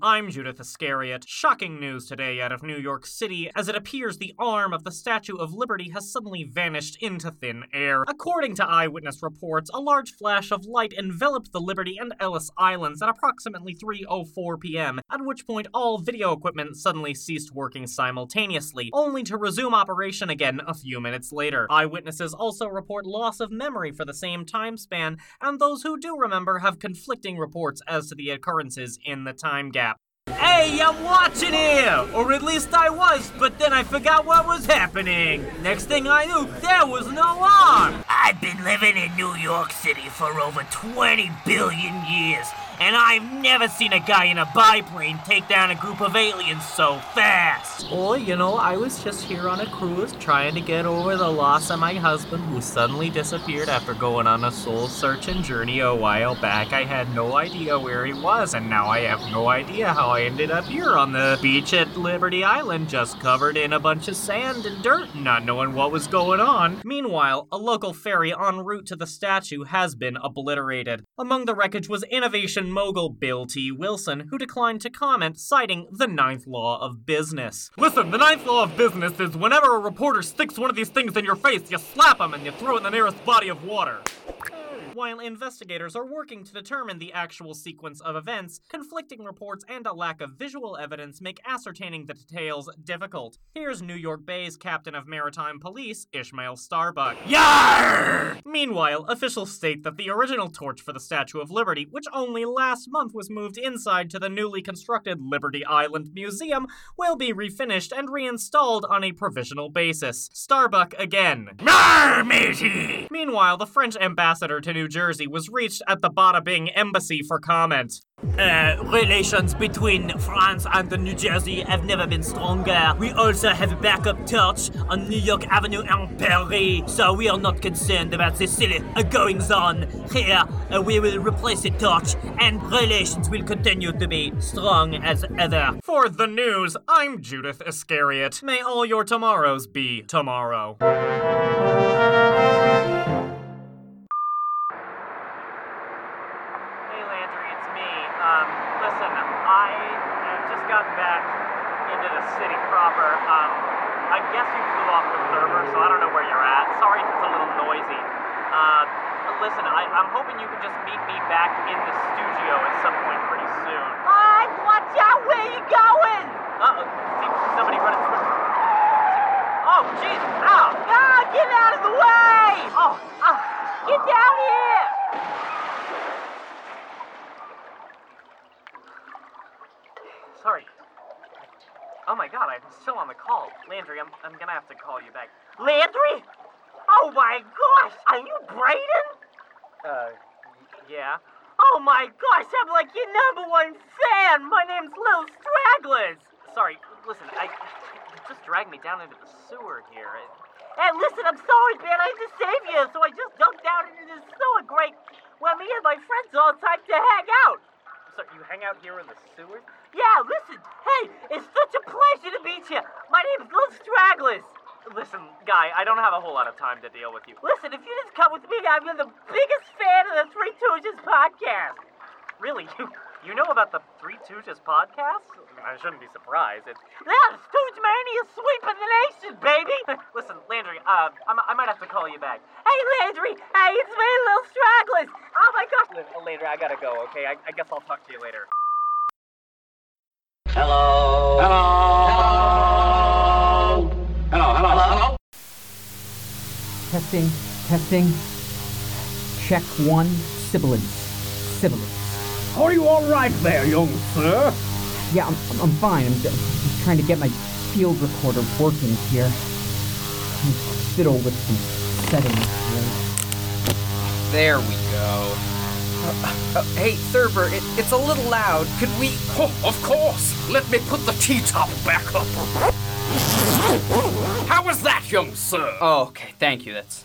I'm Judith Iscariot. Shocking news today out of New York City as it appears the arm of the Statue of Liberty has suddenly vanished into thin air. According to eyewitness reports, a large flash of light enveloped the Liberty and Ellis Islands at approximately 3:04 p.m., at which point all video equipment suddenly ceased working simultaneously, only to resume operation again a few minutes later. Eyewitnesses also report loss of memory for the same time span, and those who do remember have conflicting reports as to the occurrences in the time gap. Hey, I'm watching here! Or at least I was, but then I forgot what was happening. Next thing I knew, there was no arm! I've been living in New York City for over 20 billion years, and I've never seen a guy in a biplane take down a group of aliens so fast. Well, you know, I was just here on a cruise trying to get over the loss of my husband who suddenly disappeared after going on a soul searching journey a while back. I had no idea where he was, and now I have no idea how I ended up here on the beach at Liberty Island, just covered in a bunch of sand and dirt, not knowing what was going on. Meanwhile, a local ferry en route to the statue has been obliterated. Among the wreckage was innovation mogul Bill T. Wilson, who declined to comment, citing the ninth law of business. Listen, the ninth law of business is whenever a reporter sticks one of these things in your face, you slap him and you throw it in the nearest body of water. While investigators are working to determine the actual sequence of events, conflicting reports and a lack of visual evidence make ascertaining the details difficult. Here's New York Bay's captain of maritime police, Ishmael Starbuck. Yarr! Meanwhile, officials state that the original torch for the Statue of Liberty, which only last month was moved inside to the newly constructed Liberty Island Museum, will be refinished and reinstalled on a provisional basis. Starbuck again. Meanwhile, the French ambassador to New Jersey was reached at the Bada Bing embassy for comment. Uh, relations between France and New Jersey have never been stronger. We also have a backup torch on New York Avenue in Paris, so we are not concerned about the silly uh, goings on here. Uh, we will replace the torch, and relations will continue to be strong as ever. For the news, I'm Judith Iscariot. May all your tomorrows be tomorrow. So I don't know where you're at. Sorry if it's a little noisy. Uh, listen, I, I'm hoping you can just meet me back in the studio at some point pretty soon. Hey, watch out! Where you going? Uh-oh, see somebody running through. Oh, jeez, ow! Ah, get out of the way! Oh, Ah, get down here! sorry. Oh my god, I'm still on the call. Landry, I'm, I'm gonna have to call you back. Landry? Oh my gosh, are you Brayden? Uh, yeah? Oh my gosh, I'm like your number one fan. My name's Lil Stragglers. Sorry, listen, I. Just dragged me down into the sewer here. It- Hey, listen, I'm sorry, man. I had to save you, so I just dunked down into the sewer grate where me and my friends all time to hang out. You hang out here in the sewers? Yeah, listen. Hey, it's such a pleasure to meet you. My name's Lil Stragglers. Listen, guy, I don't have a whole lot of time to deal with you. Listen, if you just come with me, I'm the biggest fan of the Three Stooges podcast. Really, you you know about the Three Stooges podcast? I shouldn't be surprised. It's Yeah, Stooge Mania sweeping the nation, baby. listen, Landry. Uh, I, I might have to call you back. hey, Landry. Hey, it's me, little Stragglers. Oh my gosh. Lin- uh, Landry, I gotta go. Okay, I, I guess I'll talk to you later. Hello. Hello. Hello. Hello. Hello. Hello. Testing, testing. Check one, sibilance. Sibilance. Are you all right there, young sir? Yeah, I'm, I'm, I'm fine. I'm, just- just trying to get my field recorder working here. I'm fiddle with some settings here. There we go. Uh, uh, hey, Thurber, it, it's a little loud. Could we. Oh, of course. Let me put the T-top back up. How was that, young sir? Oh, okay, thank you. That's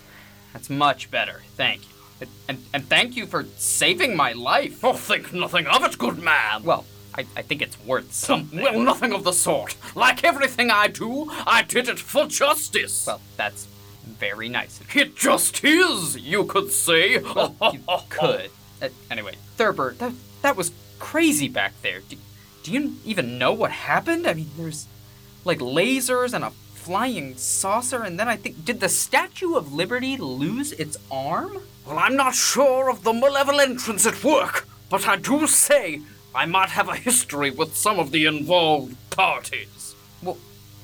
that's much better. Thank you. And, and, and thank you for saving my life. Oh, think nothing of it, good man. Well, I, I think it's worth something. Well, nothing of the sort. Like everything I do, I did it for justice. Well, that's very nice. it just is, you could say. Well, you could. Uh, anyway, Thurber, that, that was crazy back there. Do, do you even know what happened? I mean, there's like lasers and a flying saucer, and then I think. Did the Statue of Liberty lose its arm? Well, I'm not sure of the malevolent malevolence at work, but I do say I might have a history with some of the involved parties. Well,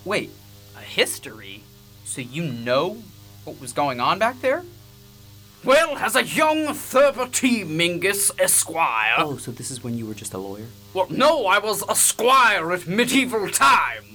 wait, a history? So you know what was going on back there? Well, as a young Thurber T. Mingus Esquire. Oh, so this is when you were just a lawyer? Well, no, I was a squire at medieval times.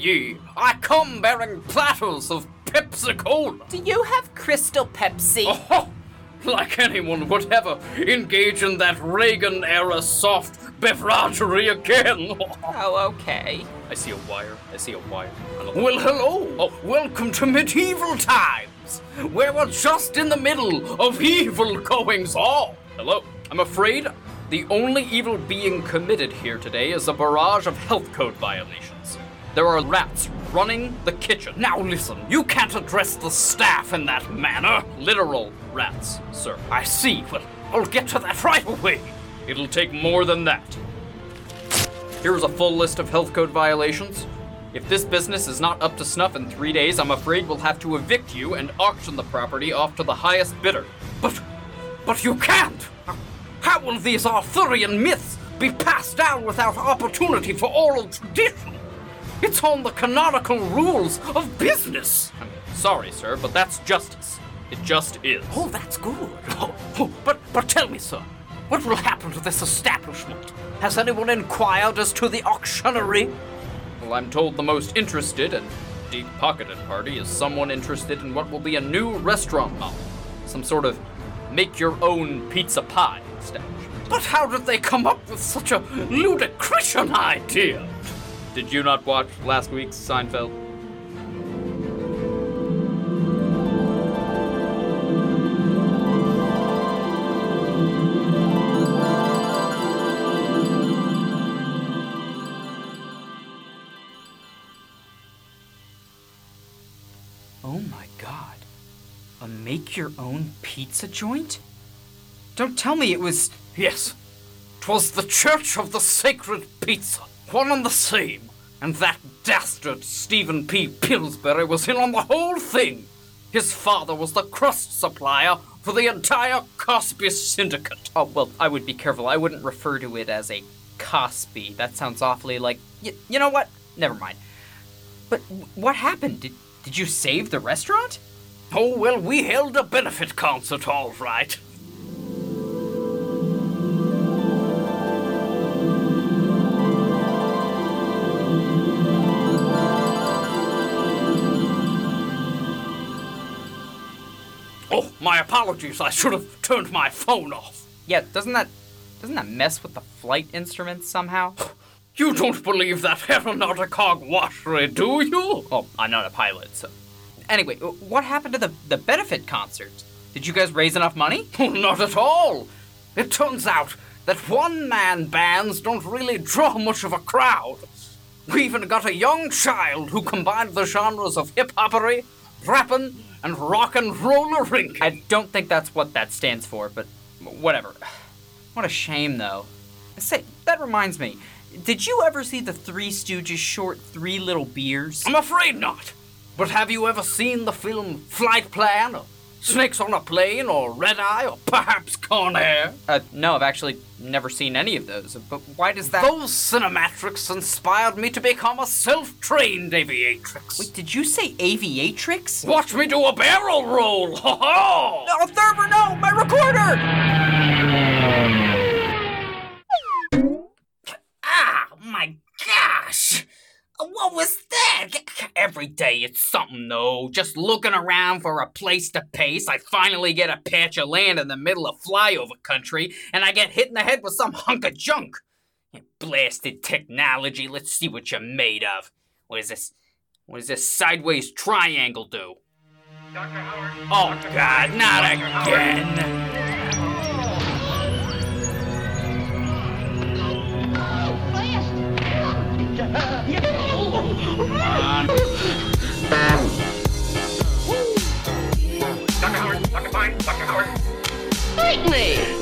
Ye! I come bearing platters of Pepsi Cola. Do you have Crystal Pepsi? Oh, like anyone would ever engage in that Reagan era soft beveragery again. Oh, okay. I see a wire. I see a wire. well, hello. Oh, welcome to medieval times, where we're just in the middle of evil goings on. Hello. I'm afraid the only evil being committed here today is a barrage of health code violations. There are rats running the kitchen. Now listen, you can't address the staff in that manner. Literal rats, sir. I see. Well, I'll get to that right away. It'll take more than that. Here's a full list of health code violations. If this business is not up to snuff in three days, I'm afraid we'll have to evict you and auction the property off to the highest bidder. But, but you can't. How will these Arthurian myths be passed down without opportunity for oral tradition? It's on the canonical rules of business. I'm sorry, sir, but that's justice. It just is. Oh, that's good. Oh, oh, but, but tell me, sir, what will happen to this establishment? Has anyone inquired as to the auctionery? Well, I'm told the most interested and deep pocketed party is someone interested in what will be a new restaurant model. Some sort of make your own pizza pie establishment. But how did they come up with such a ludicrous idea? Did you not watch last week's Seinfeld? Oh my god. A make your own pizza joint? Don't tell me it was. Yes, 'twas the Church of the Sacred Pizza, one and the same. And that dastard Stephen P. Pillsbury was in on the whole thing. His father was the crust supplier for the entire Cosby syndicate. Oh, well, I would be careful. I wouldn't refer to it as a Cosby. That sounds awfully like. Y- you know what? Never mind. But w- what happened? Did, did you save the restaurant? Oh, well, we held a benefit concert, all right. My apologies. I should have turned my phone off. Yeah, doesn't that doesn't that mess with the flight instruments somehow? You don't believe that aeronautic hogwashery, do you? Oh, I'm not a pilot, so. Anyway, what happened to the the benefit concert? Did you guys raise enough money? Oh, not at all. It turns out that one man bands don't really draw much of a crowd. We even got a young child who combined the genres of hip hoppery, rapping, and rock and roller rink. I don't think that's what that stands for, but whatever. What a shame, though. Say, that reminds me. Did you ever see the Three Stooges short Three Little Beers? I'm afraid not. But have you ever seen the film Flight Plan, Snakes on a Plane, or Red Eye, or perhaps Con Air? Uh, no, I've actually never seen any of those. But why does that? Those cinematrics inspired me to become a self-trained aviatrix. Wait, did you say aviatrix? Watch me do a barrel roll! Ho ho! No, Thurber, no! My recorder! Ah, my gosh! What was that? Every day it's something though. Just looking around for a place to pace. I finally get a patch of land in the middle of flyover country, and I get hit in the head with some hunk of junk. Blasted technology. Let's see what you're made of. What is this? What does this sideways triangle do? Dr. Howard. Oh God, not again! Lightning!